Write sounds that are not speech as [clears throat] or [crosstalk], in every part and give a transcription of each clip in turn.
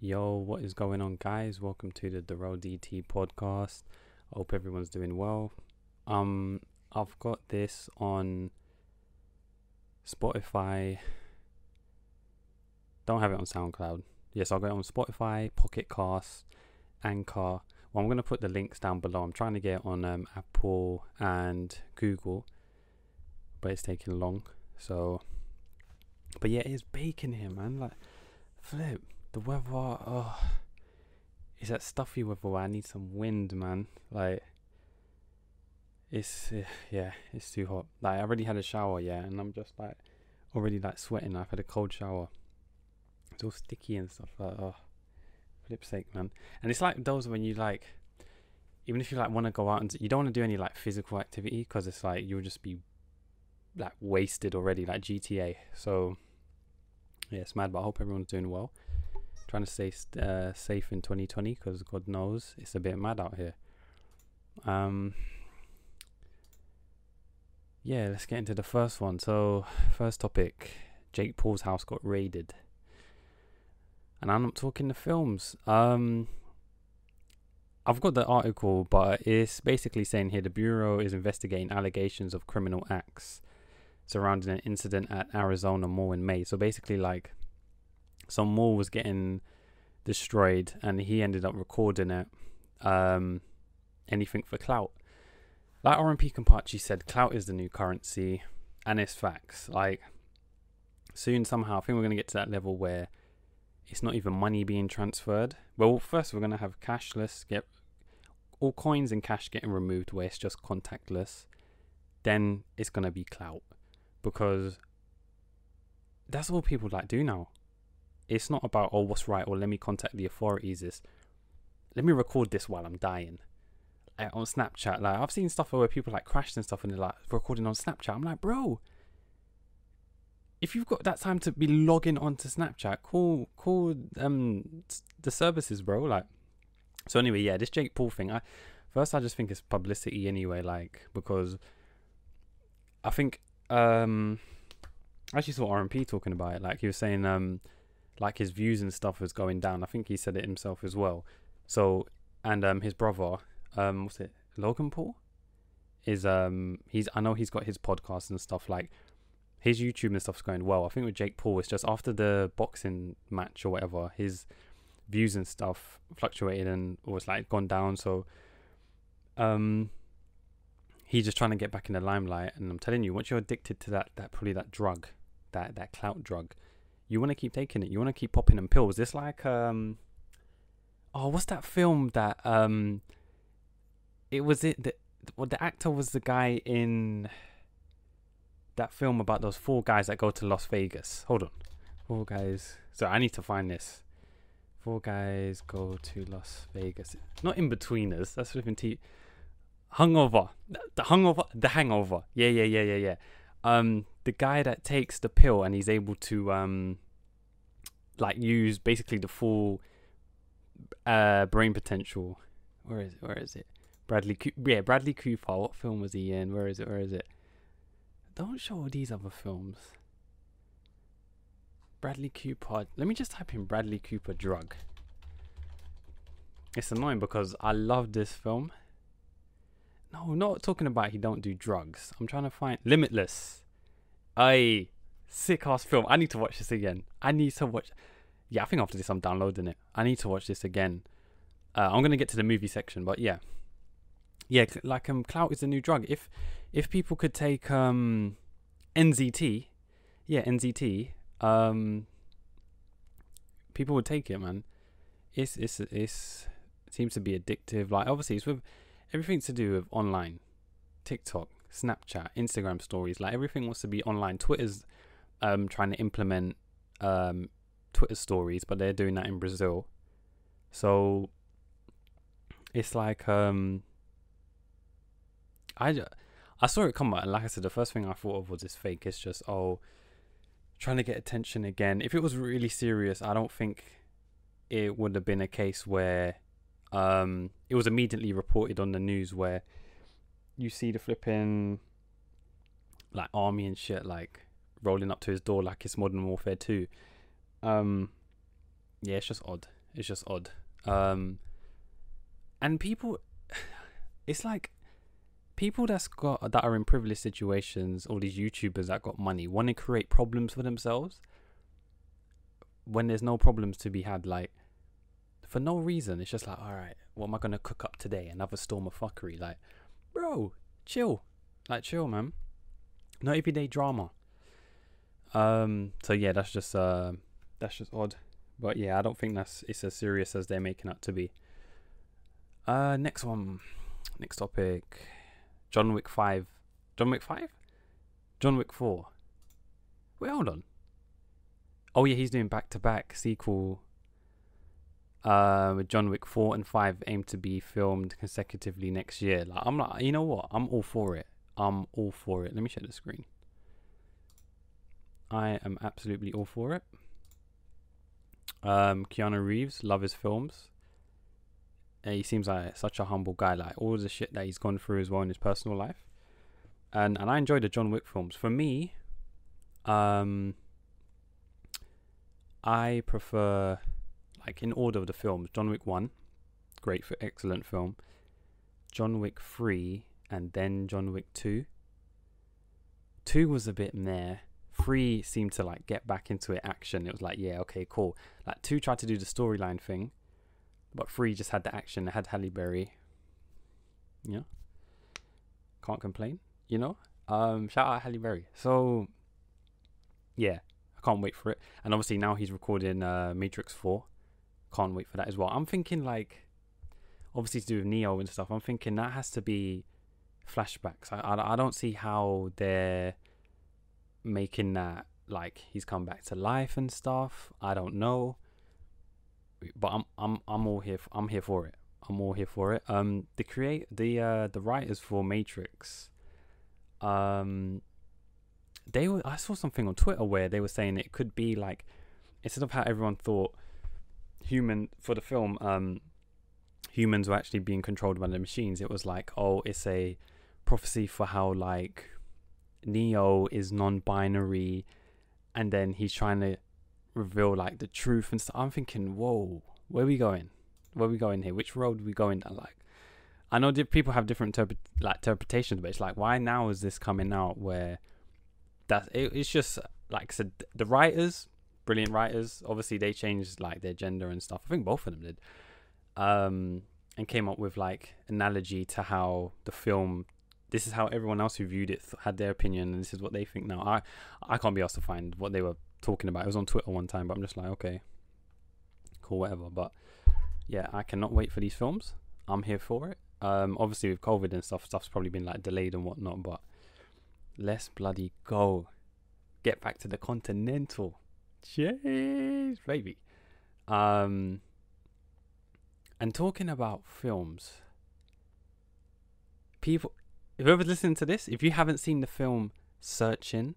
Yo, what is going on, guys? Welcome to the Darrell DT podcast. I hope everyone's doing well. Um, I've got this on Spotify. Don't have it on SoundCloud. Yes, I'll go on Spotify, Pocket Cast, Anchor. Well, I'm going to put the links down below. I'm trying to get it on um, Apple and Google, but it's taking long. So, but yeah, it's baking here, man. Like, flip the weather. Oh, is that stuffy weather where I need some wind, man. Like, it's uh, yeah, it's too hot. Like, I already had a shower, yeah, and I'm just like already like sweating. I've had a cold shower. It's all sticky and stuff. Like, oh, flip sake, man. And it's like those when you like, even if you like want to go out and you don't want to do any like physical activity because it's like you'll just be like wasted already, like GTA. So yeah, it's mad. But I hope everyone's doing well. Trying to stay uh, safe in 2020 because God knows it's a bit mad out here. Um. Yeah, let's get into the first one. So, first topic Jake Paul's house got raided and I'm not talking the films. Um, I've got the article, but it's basically saying here the bureau is investigating allegations of criminal acts surrounding an incident at Arizona Mall in May. So basically, like some wall was getting destroyed, and he ended up recording it. Um, anything for clout. Like RMP Kampachi said, clout is the new currency, and it's facts. Like soon, somehow, I think we're gonna get to that level where it's not even money being transferred. Well, first we're gonna have cashless, get all coins and cash getting removed where it's just contactless. Then it's gonna be clout because that's all people like do now. It's not about oh what's right or let me contact the authorities. Let me record this while I'm dying. Like on Snapchat, like I've seen stuff where people like crashed and stuff and they're like recording on Snapchat. I'm like, bro, if you've got that time to be logging onto Snapchat, call call um the services, bro. Like, so anyway, yeah, this Jake Paul thing. I first I just think it's publicity anyway, like because I think um I actually saw RMP talking about it. Like he was saying um like his views and stuff was going down. I think he said it himself as well. So and um his brother um what's it Logan Paul is um he's I know he's got his podcast and stuff like his YouTube and stuff's going well. I think with Jake Paul, it's just after the boxing match or whatever, his views and stuff fluctuated and was like gone down. So, um, he's just trying to get back in the limelight. And I'm telling you, once you're addicted to that, that probably that drug, that that clout drug, you want to keep taking it. You want to keep popping them pills. It's like um, oh, what's that film that um, it was it the well, the actor was the guy in that film about those four guys that go to Las Vegas. Hold on. Four guys. So I need to find this. Four guys go to Las Vegas. Not Inbetweeners. That's flipping T. Hungover. The hungover. The hangover. Yeah, yeah, yeah, yeah, yeah. Um, the guy that takes the pill and he's able to um, like use basically the full uh brain potential. Where is it? Where is it? Bradley. Co- yeah, Bradley Cooper. What film was he in? Where is it? Where is it? Don't show all these other films. Bradley Cooper. Let me just type in Bradley Cooper drug. It's annoying because I love this film. No, not talking about he don't do drugs. I'm trying to find Limitless. I sick ass film. I need to watch this again. I need to watch. Yeah, I think after this I'm downloading it. I need to watch this again. Uh, I'm gonna get to the movie section, but yeah, yeah, like um, clout is a new drug. If if people could take um, NZT, yeah, NZT, um, people would take it, man. It's it's it's it seems to be addictive. Like obviously, it's with everything to do with online, TikTok, Snapchat, Instagram stories. Like everything wants to be online. Twitter's um trying to implement um Twitter stories, but they're doing that in Brazil. So it's like um I I saw it come out, and like I said, the first thing I thought of was this fake. It's just oh, trying to get attention again. If it was really serious, I don't think it would have been a case where um it was immediately reported on the news where you see the flipping like army and shit like rolling up to his door like it's modern warfare 2 um yeah it's just odd It's just odd. Um, and people, [sighs] it's like people that's got that are in privileged situations, all these YouTubers that got money, want to create problems for themselves when there's no problems to be had. Like for no reason, it's just like, all right, what am I gonna cook up today? Another storm of fuckery. Like, bro, chill, like chill, man. Not everyday drama. Um. So yeah, that's just uh, that's just odd. But yeah, I don't think that's it's as serious as they're making out to be. Uh, next one, next topic, John Wick Five, John Wick Five, John Wick Four. Wait, hold on. Oh yeah, he's doing back to back sequel. Uh, John Wick Four and Five aim to be filmed consecutively next year. Like I'm like, you know what? I'm all for it. I'm all for it. Let me share the screen. I am absolutely all for it. Um, Keanu Reeves, love his films. And he seems like such a humble guy. Like all the shit that he's gone through as well in his personal life, and and I enjoy the John Wick films. For me, um, I prefer like in order of the films. John Wick one, great for excellent film. John Wick three, and then John Wick two. Two was a bit meh three seemed to like get back into it action. It was like, yeah, okay, cool. Like two tried to do the storyline thing, but three just had the action. It had Halle Berry. Yeah. Can't complain, you know? Um, shout out Halle Berry. So yeah, I can't wait for it. And obviously now he's recording uh Matrix Four. Can't wait for that as well. I'm thinking like obviously to do with Neo and stuff, I'm thinking that has to be flashbacks. I, I, I don't see how they're making that like he's come back to life and stuff. I don't know, but I'm I'm I'm all here. For, I'm here for it. I'm all here for it. Um, the create the uh the writers for Matrix, um, they were. I saw something on Twitter where they were saying it could be like instead of how everyone thought human for the film um humans were actually being controlled by the machines it was like oh it's a prophecy for how like Neo is non-binary, and then he's trying to reveal like the truth and stuff. I'm thinking, whoa, where we going? Where are we going here? Which road we going down? Like, I know people have different like interpretations, but it's like, why now is this coming out? Where that it, it's just like I said, the writers, brilliant writers. Obviously, they changed like their gender and stuff. I think both of them did. Um, and came up with like analogy to how the film this is how everyone else who viewed it had their opinion, and this is what they think now. I I can't be asked to find what they were talking about. It was on Twitter one time, but I'm just like, okay, cool, whatever. But yeah, I cannot wait for these films. I'm here for it. Um, obviously with COVID and stuff, stuff's probably been like delayed and whatnot, but let's bloody go. Get back to the Continental. Cheers, baby. Um, and talking about films, people whoever's listening to this, if you haven't seen the film Searching,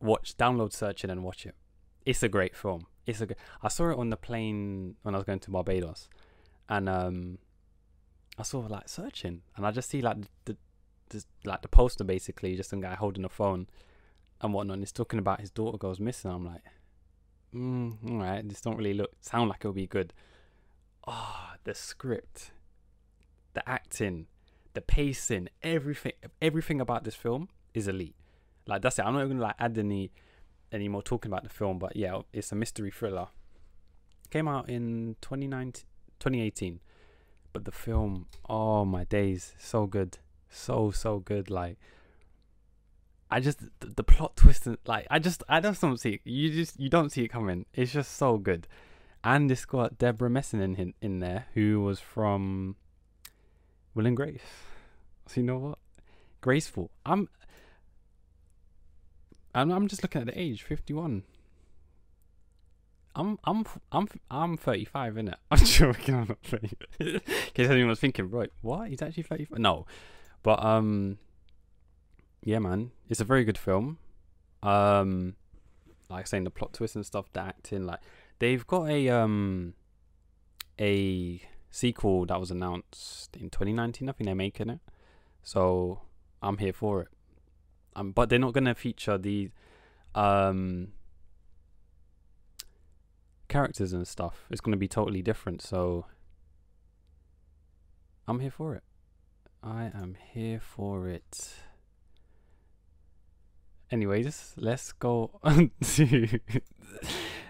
watch download Searching and watch it. It's a great film. It's a. I saw it on the plane when I was going to Barbados, and um, I saw like Searching, and I just see like the, the like the poster basically, just some guy holding a phone and whatnot. And he's talking about his daughter goes missing. I'm like, mm, all right, this don't really look sound like it'll be good. Ah, oh, the script, the acting, the pacing, everything, everything about this film is elite. Like that's it. I'm not even gonna like add any any more talking about the film, but yeah, it's a mystery thriller. Came out in 2019, 2018, but the film, oh my days, so good, so so good. Like, I just the, the plot twist, and, like I just I just don't see it. You just you don't see it coming. It's just so good, and it's got Debra Messing in in there, who was from Will and Grace. So you know what? Graceful. I'm. I'm. I'm just looking at the age. Fifty-one. I'm. I'm. I'm. I'm thirty-five, innit? [laughs] I'm joking. I'm not thirty. [laughs] In case anyone was thinking, right? What? He's actually thirty-five? No, but um. Yeah, man. It's a very good film. Um, like saying the plot twist and stuff, the acting, like they've got a um, a sequel that was announced in 2019. I think they're making it, so I'm here for it. Um, but they're not gonna feature the um characters and stuff. It's gonna be totally different. So I'm here for it. I am here for it. Anyways, let's go on [laughs] to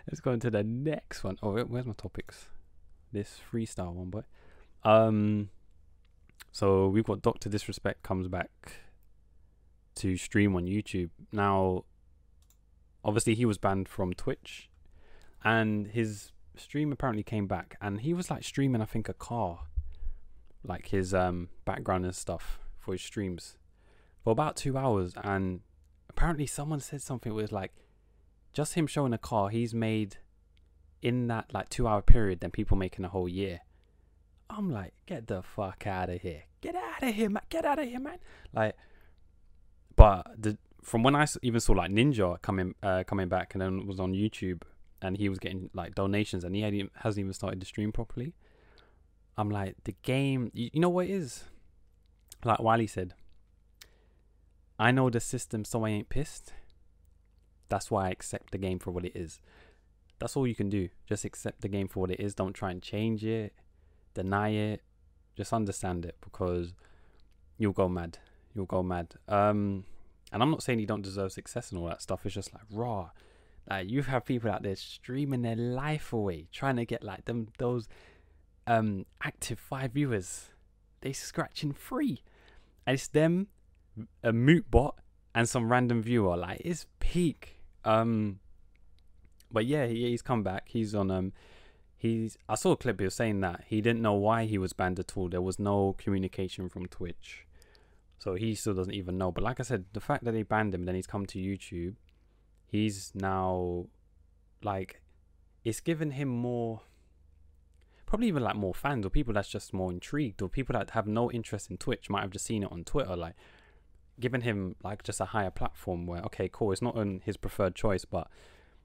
let's go into the next one. Oh, where's my topics? This freestyle one, boy. Um, so we've got Doctor Disrespect comes back to stream on YouTube now. Obviously, he was banned from Twitch, and his stream apparently came back, and he was like streaming, I think, a car, like his um background and stuff for his streams for about two hours, and apparently someone said something was like just him showing a car he's made in that like two hour period than people making a whole year. I'm like, get the fuck out of here. Get out of here, man. Get out of here, man. Like, but the from when I even saw like Ninja coming uh, coming back and then was on YouTube and he was getting like donations and he hadn't, hasn't even started to stream properly. I'm like, the game, you, you know what it is? Like Wiley said, I know the system, so I ain't pissed. That's why I accept the game for what it is. That's all you can do. Just accept the game for what it is. Don't try and change it, deny it. Just understand it because you'll go mad. You'll go mad. Um, and I'm not saying you don't deserve success and all that stuff. It's just like raw. Like you have people out there streaming their life away, trying to get like them those um active five viewers. They scratching free, and it's them a moot bot and some random viewer. Like it's peak. Um, but yeah, he, he's come back. He's on um, he's. I saw a clip. He was saying that he didn't know why he was banned at all. There was no communication from Twitch, so he still doesn't even know. But like I said, the fact that they banned him, then he's come to YouTube. He's now, like, it's given him more probably even like more fans or people that's just more intrigued or people that have no interest in Twitch might have just seen it on Twitter like given him like just a higher platform where okay cool it's not on his preferred choice but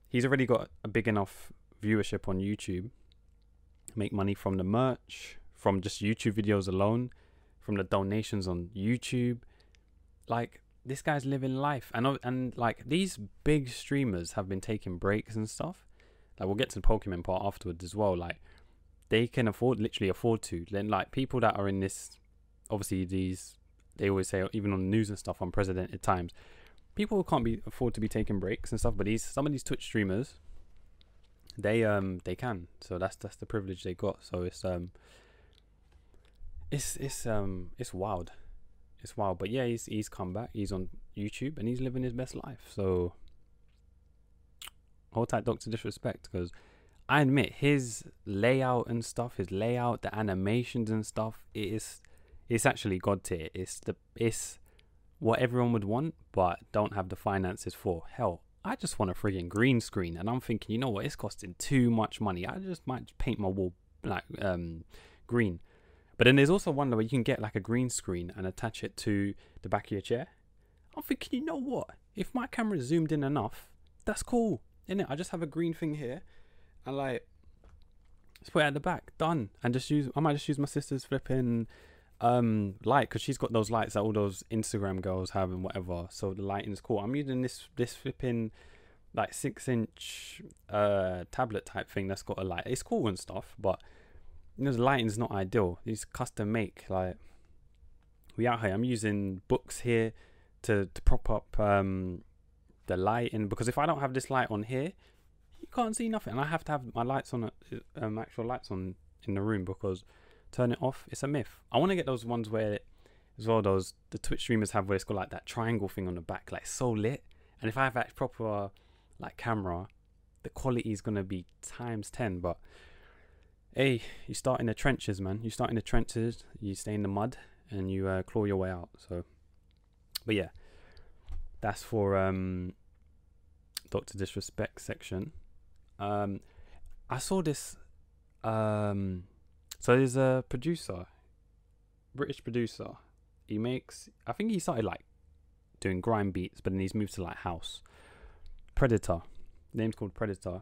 he's already got a big enough viewership on YouTube. Make money from the merch from just YouTube videos alone from the donations on YouTube. Like this guy's living life. And and like these big streamers have been taking breaks and stuff. Like we'll get to the Pokimane part afterwards as well. Like they can afford literally afford to. Then like people that are in this obviously these they always say even on the news and stuff unprecedented times people can't be afford to be taking breaks and stuff but these some of these twitch streamers they um they can. So that's that's the privilege they got. So it's um it's it's um it's wild. It's wild. But yeah he's he's come back. He's on youtube and he's living his best life. So hold tight doctor disrespect because i admit his layout and stuff his layout the animations and stuff it is it's actually god tier. It's the it's what everyone would want, but don't have the finances for. Hell, I just want a frigging green screen, and I'm thinking, you know what? It's costing too much money. I just might paint my wall like um green. But then there's also one where you can get like a green screen and attach it to the back of your chair. I'm thinking, you know what? If my camera zoomed in enough, that's cool, isn't it? I just have a green thing here, and like, just put it at the back, done, and just use. I might just use my sister's flipping um light because she's got those lights that all those Instagram girls have and whatever. So the lighting's cool. I'm using this this flipping like six inch uh tablet type thing that's got a light. It's cool and stuff, but you know the lighting's not ideal. It's custom make. Like we out here. I'm using books here to to prop up um the lighting because if I don't have this light on here, you can't see nothing. And I have to have my lights on, uh, um, actual lights on in the room because turn it off. It's a myth. I want to get those ones where, as well, those the Twitch streamers have where it's got like that triangle thing on the back, like so lit. And if I have that proper like camera, the quality is gonna be times ten. But hey, you start in the trenches, man. You start in the trenches. You stay in the mud and you uh, claw your way out. So, but yeah, that's for um, Doctor Disrespect section. Um, I saw this um so there's a producer, British producer. He makes, I think he started like doing grime beats, but then he's moved to like house. Predator, name's called Predator,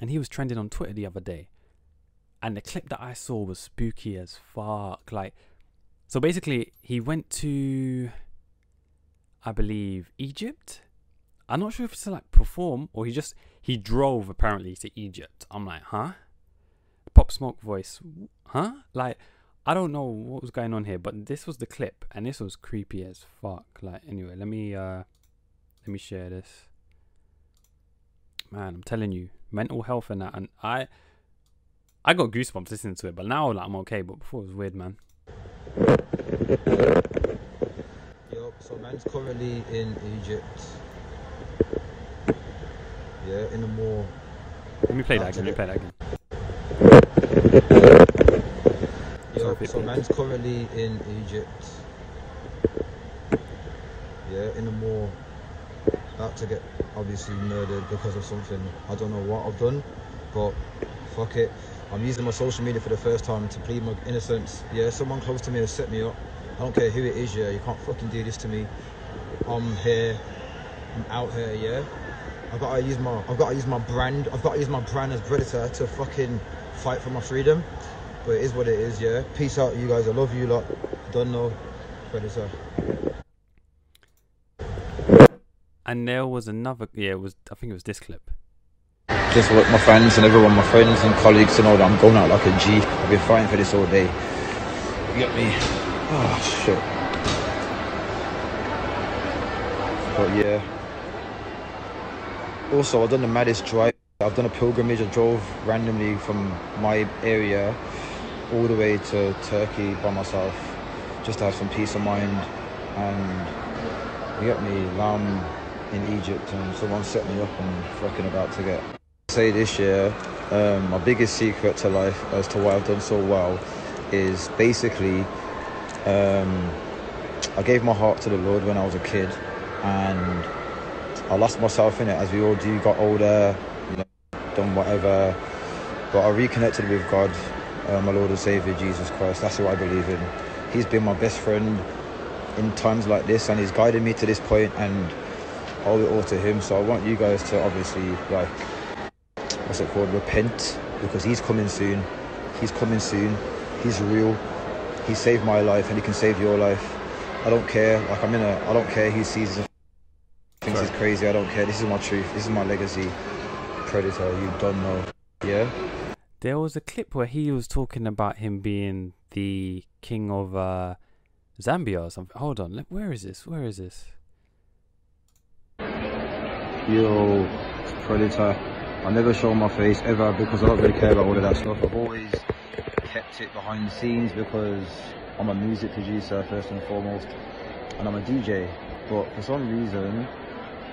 and he was trending on Twitter the other day, and the clip that I saw was spooky as fuck. Like, so basically, he went to, I believe, Egypt. I'm not sure if it's to like perform or he just he drove apparently to Egypt. I'm like, huh? Pop Smoke voice, huh? Like, I don't know what was going on here, but this was the clip, and this was creepy as fuck. Like, anyway, let me uh, let me share this. Man, I'm telling you, mental health and that, and I, I got goosebumps listening to it, but now like I'm okay. But before it was weird, man. Yo, so man's currently in Egypt. Yeah, in a more. Let me play that again. Let me play that again. Yo, so man's currently in Egypt. Yeah, in a more. About to get obviously murdered because of something. I don't know what I've done, but fuck it. I'm using my social media for the first time to plead my innocence. Yeah, someone close to me has set me up. I don't care who it is, yeah. You can't fucking do this to me. I'm here. I'm out here, yeah. I've got to use my I've got to use my brand. I've got to use my brand as Predator to fucking fight for my freedom. But it is what it is, yeah. Peace out, you guys. I love you lot. Don't know, Predator. Uh, and there was another. Yeah, it was. I think it was this clip. Just with my friends and everyone, my friends and colleagues and all that. I'm going out like a G. I've been fighting for this all day. You get me? Oh shit. But yeah. Also, I've done the maddest drive. I've done a pilgrimage. I drove randomly from my area all the way to Turkey by myself, just to have some peace of mind. And you get me? I'm in Egypt, and someone set me up and fucking about to get. Say this year, um, my biggest secret to life as to why I've done so well is basically um, I gave my heart to the Lord when I was a kid, and I lost myself in it as we all do. Got older, done whatever, but I reconnected with God, uh, my Lord and Savior Jesus Christ. That's who I believe in. He's been my best friend in times like this, and he's guided me to this point, and I owe it all to him. So I want you guys to obviously like, what's it called, repent, because he's coming soon. He's coming soon. He's real. He saved my life, and he can save your life. I don't care. Like I'm in a. I don't care who sees it. Thinks it's crazy. I don't care. This is my truth. This is my legacy. Predator. You don't know. Yeah. There was a clip where he was talking about him being the king of uh, Zambia or something. Hold on, let- where is this? Where is this? Yo, Predator. I never show my face ever because I don't really care about all of that stuff. I've always kept it behind the scenes because I'm a music producer first and foremost, and I'm a DJ. But for some reason,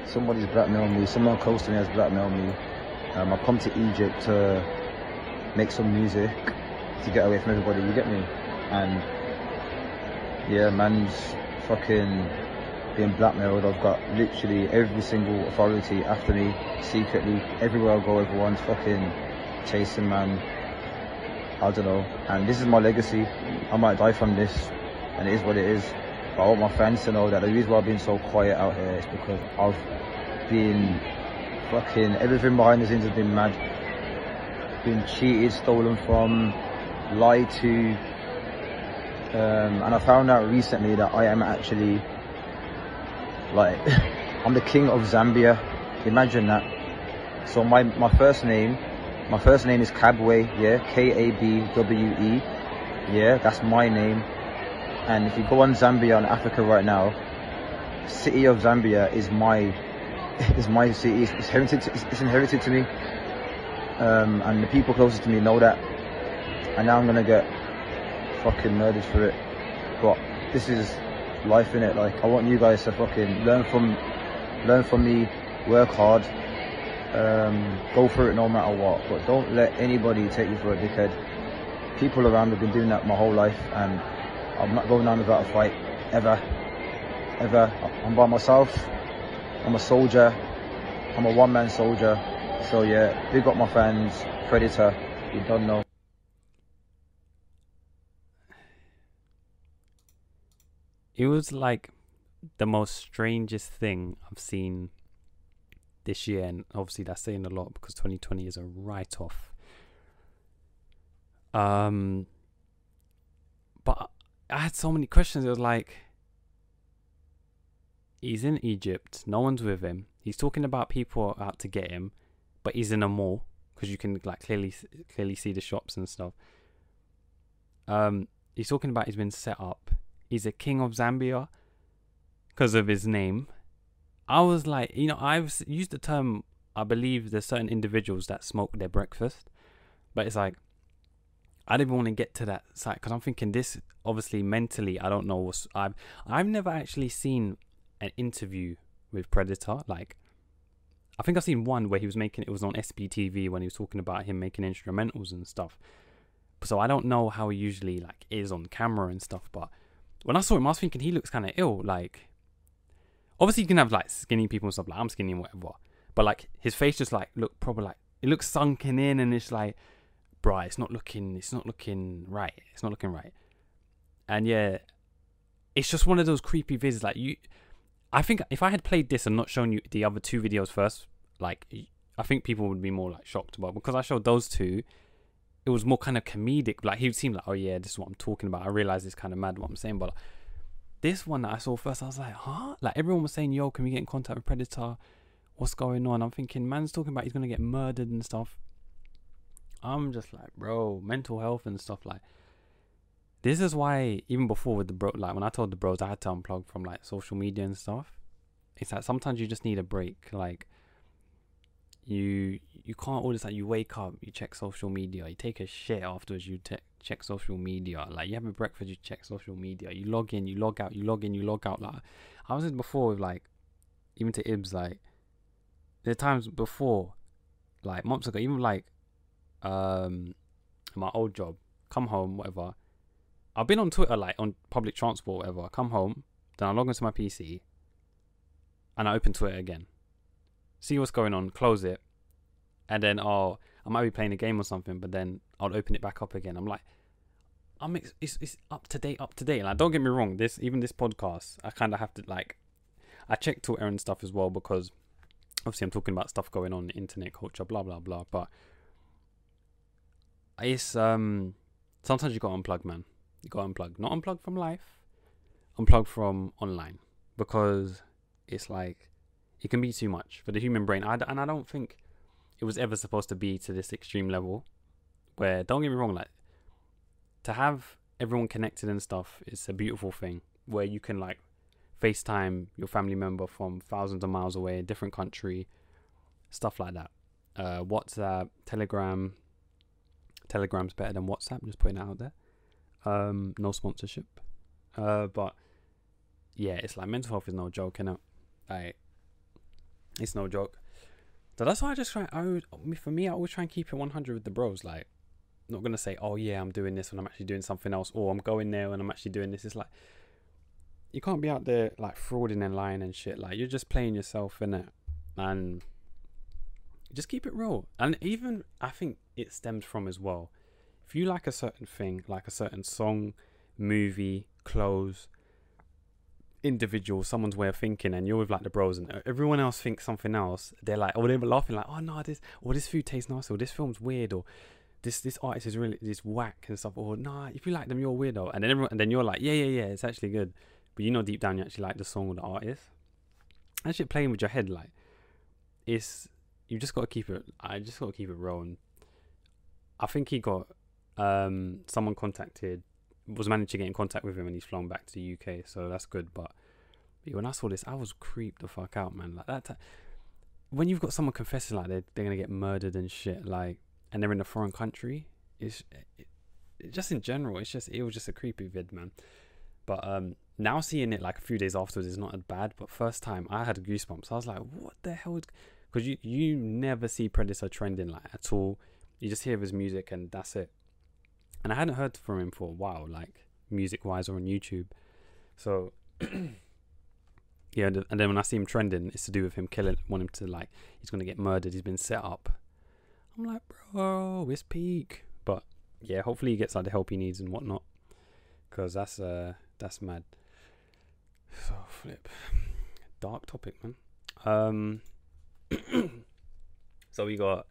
somebody's blackmailed me. Someone close to me has blackmailed me. Um, I've come to Egypt to make some music to get away from everybody. You get me? And yeah, man's fucking being blackmailed. I've got literally every single authority after me, secretly. Everywhere I go, everyone's fucking chasing, man. I don't know. And this is my legacy. I might die from this, and it is what it is. But I want my fans to know that the reason why I've been so quiet out here is because I've been fucking everything behind the scenes has been mad. Been cheated, stolen from, lied to. Um, and I found out recently that I am actually like [laughs] I'm the king of Zambia. Imagine that. So my my first name, my first name is Kabwe, yeah, K A B W E, yeah, that's my name. And if you go on Zambia and Africa right now, city of Zambia is my [laughs] is my city. It's, it's inherited. It's, it's inherited to me. Um, and the people closest to me know that. And now I'm gonna get fucking murdered for it. But this is life in it. Like I want you guys to fucking learn from learn from me, work hard, um, go for it no matter what. But don't let anybody take you for a dickhead. People around have been doing that my whole life, and I'm not going down without a fight ever, ever. I'm by myself. I'm a soldier. I'm a one-man soldier. So yeah, big up my fans. Predator. You don't know. It was like the most strangest thing I've seen this year, and obviously that's saying a lot because 2020 is a write-off. Um, but I had so many questions. It was like, he's in Egypt, no one's with him. He's talking about people out to get him, but he's in a mall because you can like clearly clearly see the shops and stuff. Um, he's talking about he's been set up. He's a king of Zambia because of his name. I was like, you know, I've used the term. I believe there's certain individuals that smoke their breakfast, but it's like I didn't want to get to that side because I'm thinking this. Obviously, mentally, I don't know. What's, I've I've never actually seen an interview with Predator. Like, I think I've seen one where he was making it was on SBTV when he was talking about him making instrumentals and stuff. So I don't know how he usually like is on camera and stuff. But when I saw him, I was thinking he looks kind of ill. Like, obviously you can have like skinny people and stuff. Like I'm skinny and whatever. But like his face just like look probably like it looks sunken in and it's like bruh, it's not looking, it's not looking right. It's not looking right. And yeah, it's just one of those creepy vids. Like you, I think if I had played this and not shown you the other two videos first, like I think people would be more like shocked. about because I showed those two, it was more kind of comedic. Like he would seem like, oh yeah, this is what I'm talking about. I realize it's kind of mad what I'm saying, but like, this one that I saw first, I was like, huh? Like everyone was saying, yo, can we get in contact with Predator? What's going on? I'm thinking, man's talking about he's gonna get murdered and stuff. I'm just like, bro, mental health and stuff like. This is why even before with the bro, like when I told the bros I had to unplug from like social media and stuff. It's like sometimes you just need a break. Like you you can't always like you wake up, you check social media, you take a shit afterwards, you te- check social media. Like you have a breakfast, you check social media. You log in, you log out, you log in, you log out. Like I was in before with like even to Ibs like there are times before like months ago, even like um my old job, come home, whatever. I've been on Twitter like on public transport, whatever. I come home, then I log into my PC, and I open Twitter again. See what's going on, close it, and then oh, I might be playing a game or something, but then I'll open it back up again. I'm like, I'm it's it's up to date, up to date. Like, don't get me wrong, this even this podcast, I kind of have to like, I check Twitter and stuff as well because obviously I'm talking about stuff going on, internet culture, blah blah blah. But it's um sometimes you got to unplug, man. You got to unplug, not unplug from life, unplug from online because it's like it can be too much for the human brain. I, and I don't think it was ever supposed to be to this extreme level. Where don't get me wrong, like to have everyone connected and stuff is a beautiful thing. Where you can like FaceTime your family member from thousands of miles away, different country, stuff like that. Uh, WhatsApp, Telegram, Telegram's better than WhatsApp. I'm Just putting it out there. Um, no sponsorship. Uh, but yeah, it's like mental health is no joke, innit? Like, it's no joke. So that's why I just try. I would, for me, I always try and keep it 100 with the bros. Like, not gonna say, oh yeah, I'm doing this when I'm actually doing something else, or I'm going there when I'm actually doing this. It's like you can't be out there like frauding and lying and shit. Like you're just playing yourself in it, and just keep it real. And even I think it stems from as well. If you like a certain thing, like a certain song, movie, clothes, individual, someone's way of thinking, and you're with like the bros, and everyone else thinks something else, they're like, oh, they're laughing like, oh no, this, or this food tastes nice, or this film's weird, or this this artist is really this whack and stuff, or nah, if you like them, you're a weirdo, and then everyone, and then you're like, yeah, yeah, yeah, it's actually good, but you know deep down you actually like the song or the artist. Actually, playing with your head, like, it's you just got to keep it. I just got to keep it rolling. I think he got um, someone contacted, was managed to get in contact with him, and he's flown back to the UK, so that's good. But when I saw this, I was creeped the fuck out, man. Like that. T- when you've got someone confessing like they're, they're gonna get murdered and shit, like, and they're in a foreign country, it's it, it, just in general, it's just it was just a creepy vid, man. But um, now seeing it like a few days afterwards is not as bad. But first time I had goosebumps. I was like, what the hell? because you you never see Predator trending like at all. You just hear his music and that's it. And I hadn't heard from him for a while, like music wise or on YouTube. So [clears throat] yeah, and then when I see him trending, it's to do with him killing, want him to like he's gonna get murdered. He's been set up. I'm like, bro, it's peak. But yeah, hopefully he gets like the help he needs and whatnot, because that's uh that's mad. So flip, dark topic, man. Um, [clears throat] so we got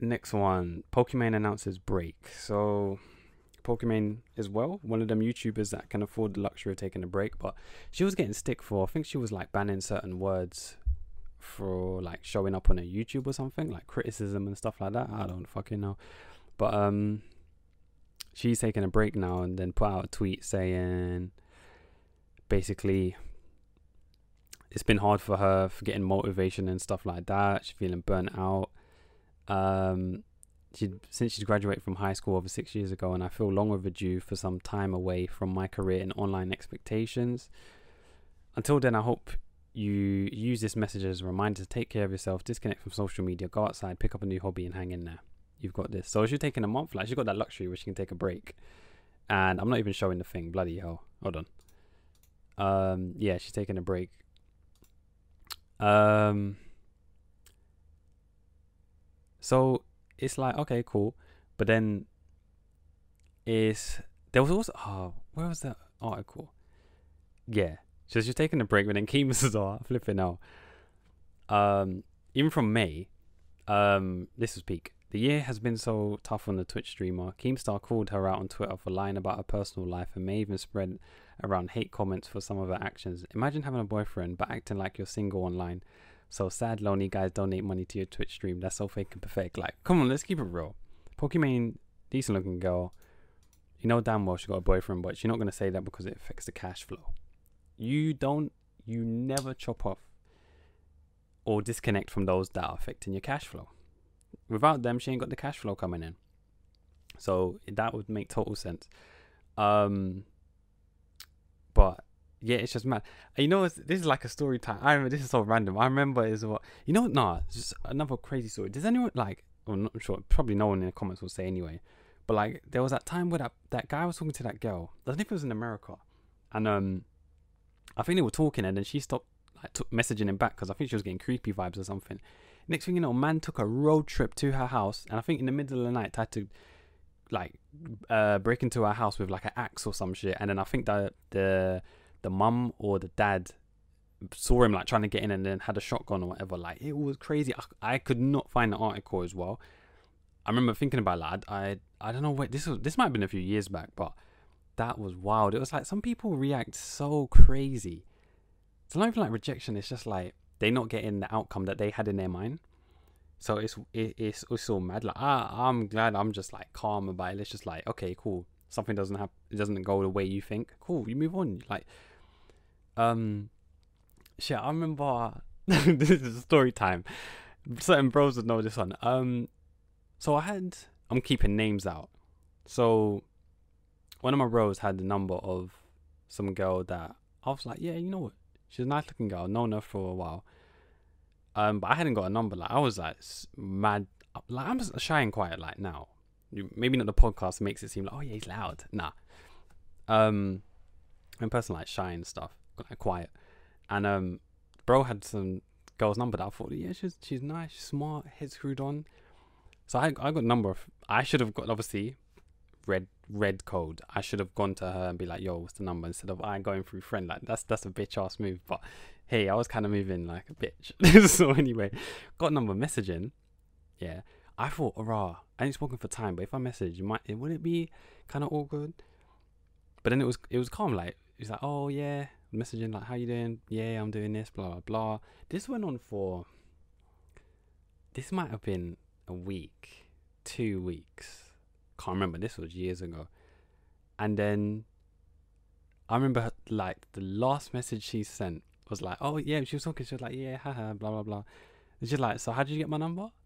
next one. Pokimane announces break. So Pokimane as well, one of them YouTubers that can afford the luxury of taking a break, but she was getting stick for. I think she was like banning certain words for like showing up on a YouTube or something, like criticism and stuff like that. I don't fucking know. But um she's taking a break now and then put out a tweet saying basically it's been hard for her for getting motivation and stuff like that. She's feeling burnt out. Um she'd since she's graduated from high school over six years ago and I feel long overdue for some time away from my career and online expectations. Until then I hope you use this message as a reminder to take care of yourself, disconnect from social media, go outside, pick up a new hobby, and hang in there. You've got this. So she's taking a month, like she's got that luxury where she can take a break. And I'm not even showing the thing. Bloody hell. Hold on. Um, yeah, she's taking a break. Um, so it's like okay, cool, but then is there was also oh where was that article? Yeah, so she's taking a break, but then Keemstar [laughs] flipping out. Um, even from May, um, this was peak. The year has been so tough on the Twitch streamer. Keemstar called her out on Twitter for lying about her personal life and may even spread around hate comments for some of her actions. Imagine having a boyfriend but acting like you're single online. So sad, lonely guys donate money to your Twitch stream. That's so fake and pathetic. Like, come on, let's keep it real. Pokimane, decent looking girl. You know damn well she got a boyfriend, but she's not gonna say that because it affects the cash flow you don't you never chop off or disconnect from those that are affecting your cash flow. Without them, she ain't got the cash flow coming in. So that would make total sense. Um, but yeah, it's just mad. You know, this is like a story time. I remember this is so random. I remember is what you know. Nah, just another crazy story. Does anyone like? Well, not sure. Probably no one in the comments will say anyway. But like, there was that time where that that guy was talking to that girl. I think it was in America, and um, I think they were talking, and then she stopped like took messaging him back because I think she was getting creepy vibes or something. Next thing you know, man took a road trip to her house, and I think in the middle of the night had to like uh, break into her house with like an axe or some shit. And then I think that the the mum or the dad saw him like trying to get in and then had a shotgun or whatever. Like it was crazy. I, I could not find the article as well. I remember thinking about that. I I don't know what this was. This might have been a few years back, but that was wild. It was like some people react so crazy. It's not even like rejection. It's just like they not getting the outcome that they had in their mind. So it's it, it's it's all mad. Like ah, I'm glad I'm just like calm about it. It's just like okay, cool. Something doesn't have it doesn't go the way you think. Cool, you move on. Like um, shit. I remember [laughs] this is story time. Certain bros would know this one. Um, so I had I'm keeping names out. So one of my bros had the number of some girl that I was like, yeah, you know what? She's a nice looking girl. Known her for a while. Um, but I hadn't got a number. Like I was like mad. Like I'm shy and quiet. Like now, maybe not the podcast makes it seem like oh yeah he's loud. Nah. Um, in person like shy and stuff, quiet. And um, bro had some girl's number that I thought yeah she's she's nice, she's smart, head screwed on. So I I got number. Of, I should have got obviously red red code. I should have gone to her and be like, "Yo, what's the number?" Instead of I going through friend. Like that's that's a bitch ass move. But hey, I was kind of moving like a bitch. [laughs] so anyway, got number messaging. Yeah, I thought, rah, I ain't spoken for time. But if I message, you might it would it be kind of awkward? But then it was it was calm. Like it's like, oh yeah, messaging like, how you doing? Yeah, I'm doing this. Blah blah blah. This went on for. This might have been a week, two weeks can't remember. This was years ago. And then I remember like the last message she sent was like, "Oh yeah," she was talking. She was like, "Yeah, haha, blah blah blah." And she's like, "So how did you get my number?" [laughs]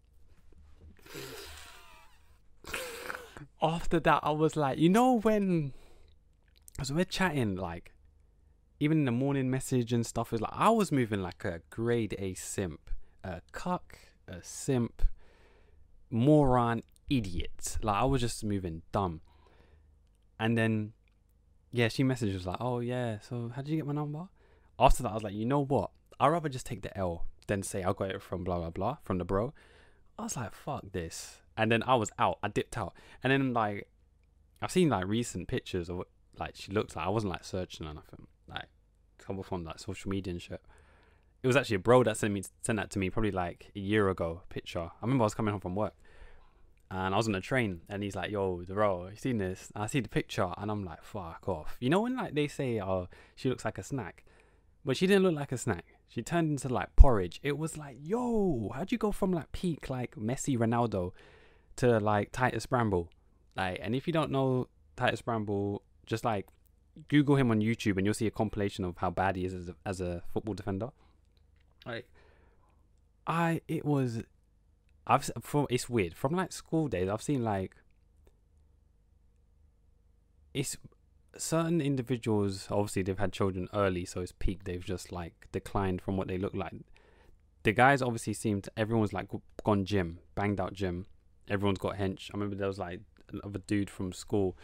After that, I was like, you know when, because we're chatting, like, even in the morning message and stuff is like, I was moving like a grade A simp, a cuck, a simp, moron, idiot. Like I was just moving dumb. And then yeah, she messaged was like, Oh yeah, so how did you get my number? After that I was like, you know what? I'd rather just take the L than say I got it from blah blah blah from the bro. I was like, fuck this. And then I was out. I dipped out. And then like I've seen like recent pictures of what like she looks like. I wasn't like searching or nothing. Like come from like social media and shit. It was actually a bro that sent me sent that to me probably like a year ago. Picture. I remember I was coming home from work and I was on a train, and he's like, "Yo, the bro, you seen this?" And I see the picture, and I'm like, "Fuck off!" You know when like they say, "Oh, she looks like a snack," but she didn't look like a snack. She turned into like porridge. It was like, yo, how'd you go from like peak like Messi Ronaldo to like Titus Bramble? Like, and if you don't know Titus Bramble, just like Google him on YouTube and you'll see a compilation of how bad he is as a, as a football defender. Like, I it was, I've from it's weird from like school days. I've seen like it's certain individuals. Obviously, they've had children early, so it's peak. They've just like declined from what they look like. The guys obviously seemed everyone's like gone gym, banged out gym. Everyone's got hench. I remember there was like another dude from school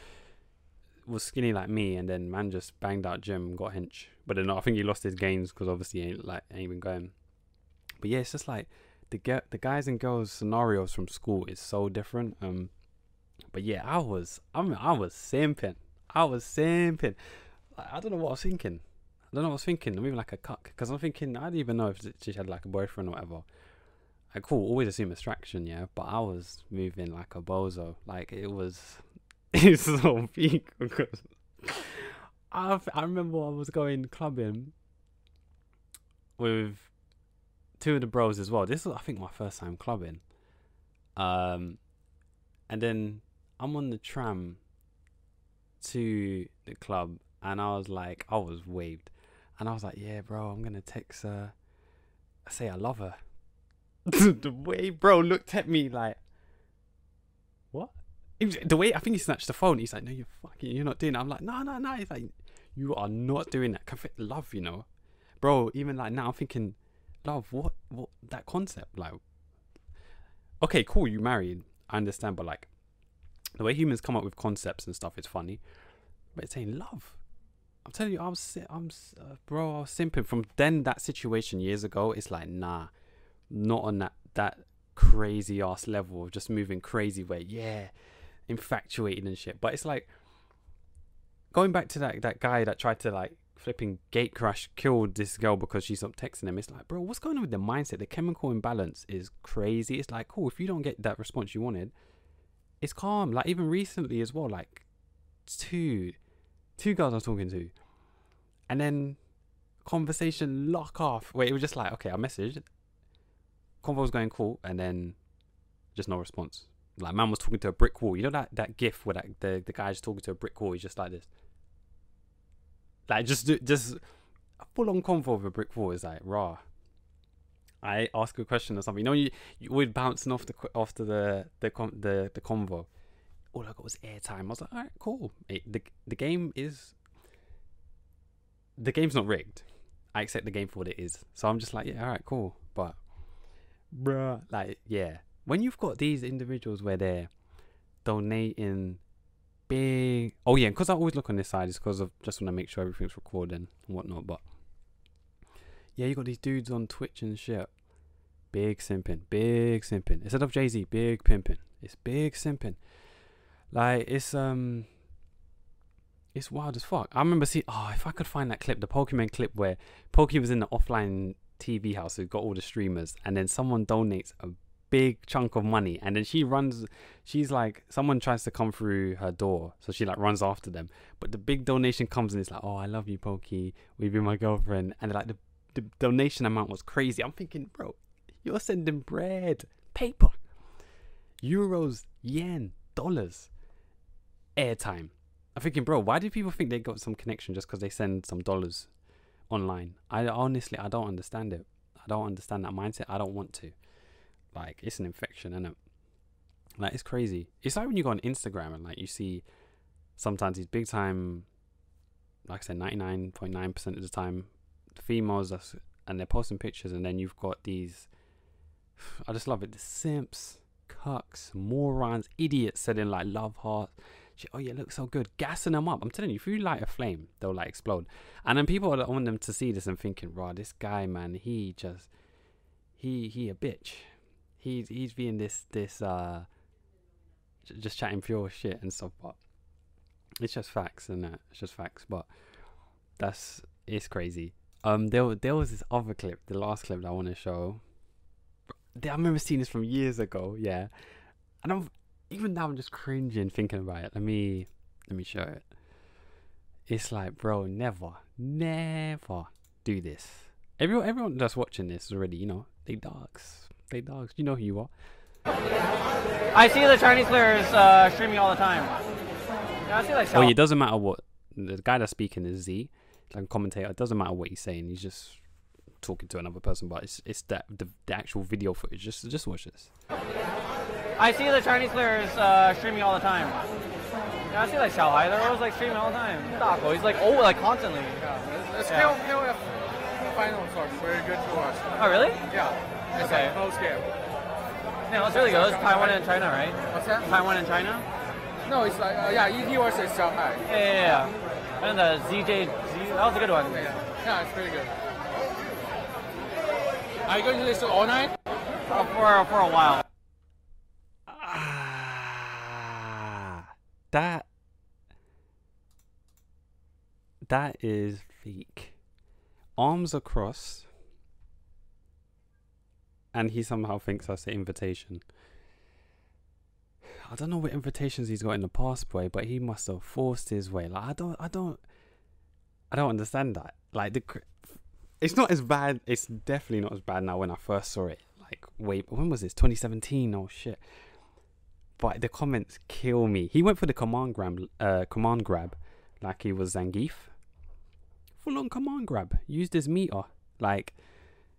was skinny like me, and then man just banged out gym got hench. But then I think he lost his gains because obviously he ain't like ain't been going. But yeah, it's just like the the guys and girls scenarios from school is so different. Um, but yeah, I was I mean I was simping. I was simping. Like, I don't know what I was thinking. I don't know what I was thinking. I'm even like a cuck because I'm thinking I don't even know if she had like a boyfriend or whatever. Like cool, always assume distraction, yeah. But I was moving like a bozo. Like it was, it's so peak because I I remember I was going clubbing with two of the bros as well. This was I think my first time clubbing. Um, and then I'm on the tram to the club, and I was like, I was waved, and I was like, yeah, bro, I'm gonna text her, say I love her. [laughs] the way bro looked at me like, what? Was- The way I think he snatched the phone. He's like, no, you're fucking, you're not doing that. I'm like, no, no, no. He's like, you are not doing that. Love, you know, bro. Even like now, I'm thinking, love. What? What? That concept, like, okay, cool. You married. I understand, but like, the way humans come up with concepts and stuff is funny. But it's saying love. I'm telling you, I was, I'm, uh, bro, I was simping from then that situation years ago. It's like, nah, not on that that crazy ass level of just moving crazy way. yeah, infatuated and shit. But it's like going back to that that guy that tried to like flipping gate crash killed this girl because she stopped texting him. It's like, bro, what's going on with the mindset? The chemical imbalance is crazy. It's like, cool, if you don't get that response you wanted, it's calm. Like even recently as well, like two two girls I was talking to, and then conversation lock off. Where it was just like, okay, I messaged, convo was going cool, and then just no response. Like man was talking to a brick wall. You know that that gif where that the the guy's talking to a brick wall. He's just like this. Like just do- just a full on convo with a brick wall is like raw. I ask a question or something. You know, you you would bouncing off the after the the the the convo. All I got was airtime. I was like, all right, cool. It, the the game is the game's not rigged. I accept the game for what it is. So I'm just like, yeah, all right, cool. But bruh, like, yeah, when you've got these individuals where they're donating big, oh yeah, because I always look on this side is because of just want to make sure everything's recording and whatnot. But yeah, you got these dudes on Twitch and shit, big simping, big simping. Instead of Jay Z, big pimping. It's big simping. Like it's um. It's wild as fuck. I remember seeing. Oh, if I could find that clip, the Pokimane clip where Pokey was in the offline TV house who got all the streamers, and then someone donates a big chunk of money, and then she runs. She's like, someone tries to come through her door, so she like runs after them. But the big donation comes, and it's like, oh, I love you, Pokey. Will you be my girlfriend? And like the the donation amount was crazy. I'm thinking, bro, you're sending bread, paper, euros, yen, dollars, airtime. I'm thinking, bro, why do people think they got some connection just because they send some dollars online? I honestly, I don't understand it. I don't understand that mindset. I don't want to. Like, it's an infection, isn't it? Like, it's crazy. It's like when you go on Instagram and like you see sometimes these big time, like I said, 99.9% of the time, females that's, and they're posting pictures, and then you've got these. [sighs] I just love it. The simps, cucks, morons, idiots selling like love hearts shit, oh yeah, look so good, gassing them up. I'm telling you, if you light a flame, they'll like explode. And then people want them to see this and thinking, raw, this guy, man, he just, he he a bitch. He's he's being this this uh, just chatting pure shit and stuff. But it's just facts, and it? it's just facts. But that's it's crazy. Um, there there was this other clip, the last clip that I want to show. I remember seeing this from years ago, yeah, and I'm even now I'm just cringing thinking about it. Let me let me show it. It's like, bro, never, never do this. Everyone, everyone that's watching this already, you know, they dogs, they dogs. You know who you are. I see the Chinese players uh, streaming all the time. Yeah, I see like Oh, it doesn't matter what the guy that's speaking is Z, like a commentator. It doesn't matter what he's saying. He's just talking to another person. But it's it's that the, the actual video footage. Just just watch this. I see the Chinese players uh, streaming all the time. Yeah, I see like Xiao Hai, they're always like streaming all the time. Dago, he's like oh like constantly. It's Yeah. KOF finals are very good to watch. Oh really? Yeah. It's Okay. a close game. Yeah, it's really good. It's Taiwan and China, right? What's that? Taiwan and China. No, it's like uh, yeah, ET versus Shanghai. Yeah, yeah, yeah. And the ZJ, that was a good one. Yeah, yeah, it's pretty good. Are you going to listen all night? Uh, for for a while. Ah, that that is fake. Arms across, and he somehow thinks that's an invitation. I don't know what invitations he's got in the past, boy, but he must have forced his way. Like I don't, I don't, I don't understand that. Like the, it's not as bad. It's definitely not as bad now. When I first saw it, like wait, when was this? 2017. Oh shit but the comments kill me. He went for the command grab, uh, command grab, like he was Zangief. Full on command grab. Used his meter, like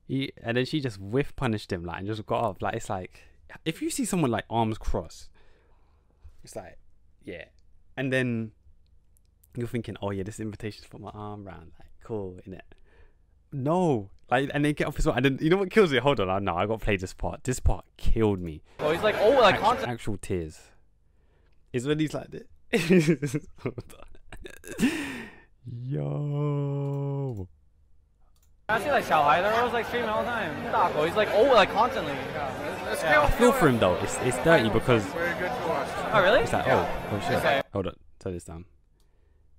he, and then she just whiff punished him, like and just got off. Like it's like if you see someone like arms crossed, it's like yeah, and then you're thinking, oh yeah, this invitation's for my arm round, like cool, innit? No, like and they get off as well, and then you know what kills me? Hold on, know I got to play this part. This part killed me Oh, he's like oh like actual, actual tears. Is when he's like this. [laughs] Yo. I see like Xiao Hai, they're always like streaming all the time. Dago, he's like oh like constantly. Yeah, it's Yeah. I feel for him though. It's it's dirty because very good to watch. Oh really? it's like oh oh shit. Okay. Hold on, turn this down.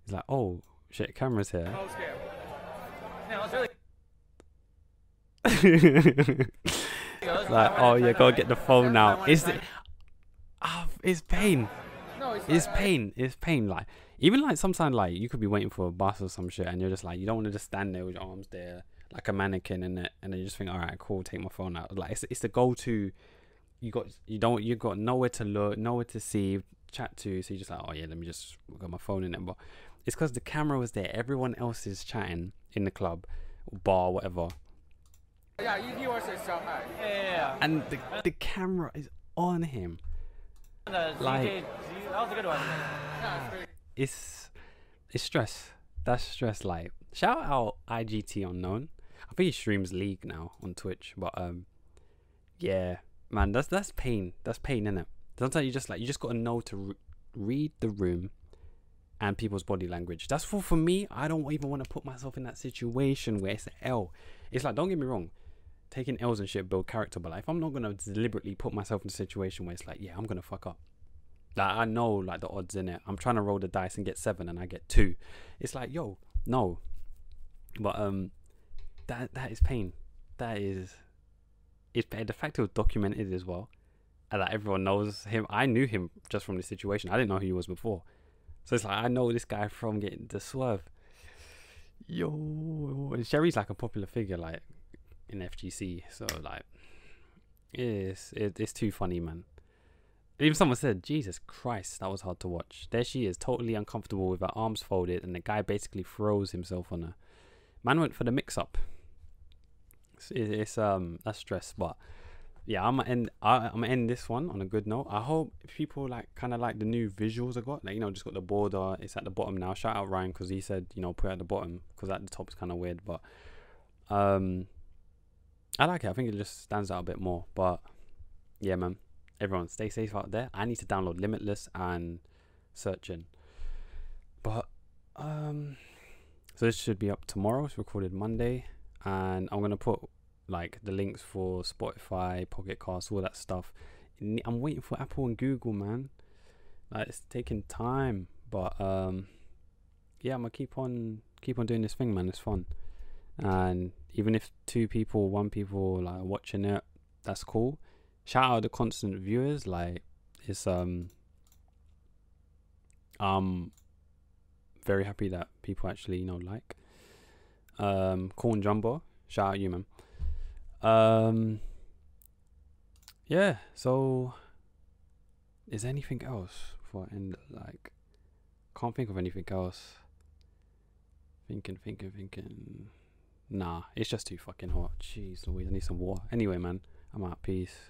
He's like oh shit, camera's here. Close game. Yeah, it's really [laughs] like oh yeah, go get the phone now. It's the, ah, it's pain. No, it's It's pain. It's pain. Like even like sometimes like you could be waiting for a bus or some shit, and you're just like you don't want to just stand there with your arms there like a mannequin in it, and then you just think, all right, cool, take my phone out. Like it's it's the go to. You got you don't you got nowhere to look, nowhere to see, chat to, so you just like oh yeah, let me just got my phone in it. But it's because the camera was there. Everyone else is chatting in the club, bar, whatever, yeah, ET versus Shanghai. Yeah, yeah, yeah. and the the camera is on him. And the ZJ, Like- that was a good one. It's it's it's stress. That's stress. Like shout out IGT unknown. I think he streams League now on Twitch. But um, yeah, man, that's that's pain. That's pain, innit? Sometimes you just like you just gotta know to re- read the room and people's body language. That's for for me. I don't even want to put myself in that situation where it's an L. It's like don't get me wrong. Taking L's and shit build character, but like if I'm not gonna deliberately put myself in a situation where it's like, yeah, I'm gonna fuck up. Like I know like the odds in it. I'm trying to roll the dice and get seven and I get two. It's like, yo, no. But um that that is pain. That is it's the fact it was documented as well. And that everyone knows him. I knew him just from this situation. I didn't know who he was before. So it's like I know this guy from getting the swerve. Yo and Sherry's like a popular figure like in FGC. So like it's it, it's too funny man. Even someone said, Jesus Christ, that was hard to watch. There she is, totally uncomfortable with her arms folded, and the guy basically throws himself on her. Man went for the mix up. It's, it's um that's stress, but yeah, I'm gonna end. I, I'm gonna end this one on a good note. I hope people like kind of like the new visuals I got. Like you know, just got the border. It's at the bottom now. Shout out Ryan because he said you know put it at the bottom because at the top is kind of weird, but um, I like it. I think it just stands out a bit more. But yeah, man everyone stay safe out there. I need to download Limitless and searching. But um so this should be up tomorrow. It's recorded Monday and I'm gonna put like the links for Spotify, Pocket Cast, all that stuff. I'm waiting for Apple and Google, man. Like it's taking time, but um yeah, I'm gonna keep on keep on doing this thing, man. It's fun, and even if two people, one people like watching it, that's cool shout out the constant viewers like it's um um very happy that people actually you know like um corn jumbo Shout out you, man. Um. Yeah. So, is anything else for end? Like, can't think of anything else. Thinking, thinking, thinking. Nah, it's just too fucking hot. Jeez Louise, I need some water. Anyway, man, I'm out. Peace.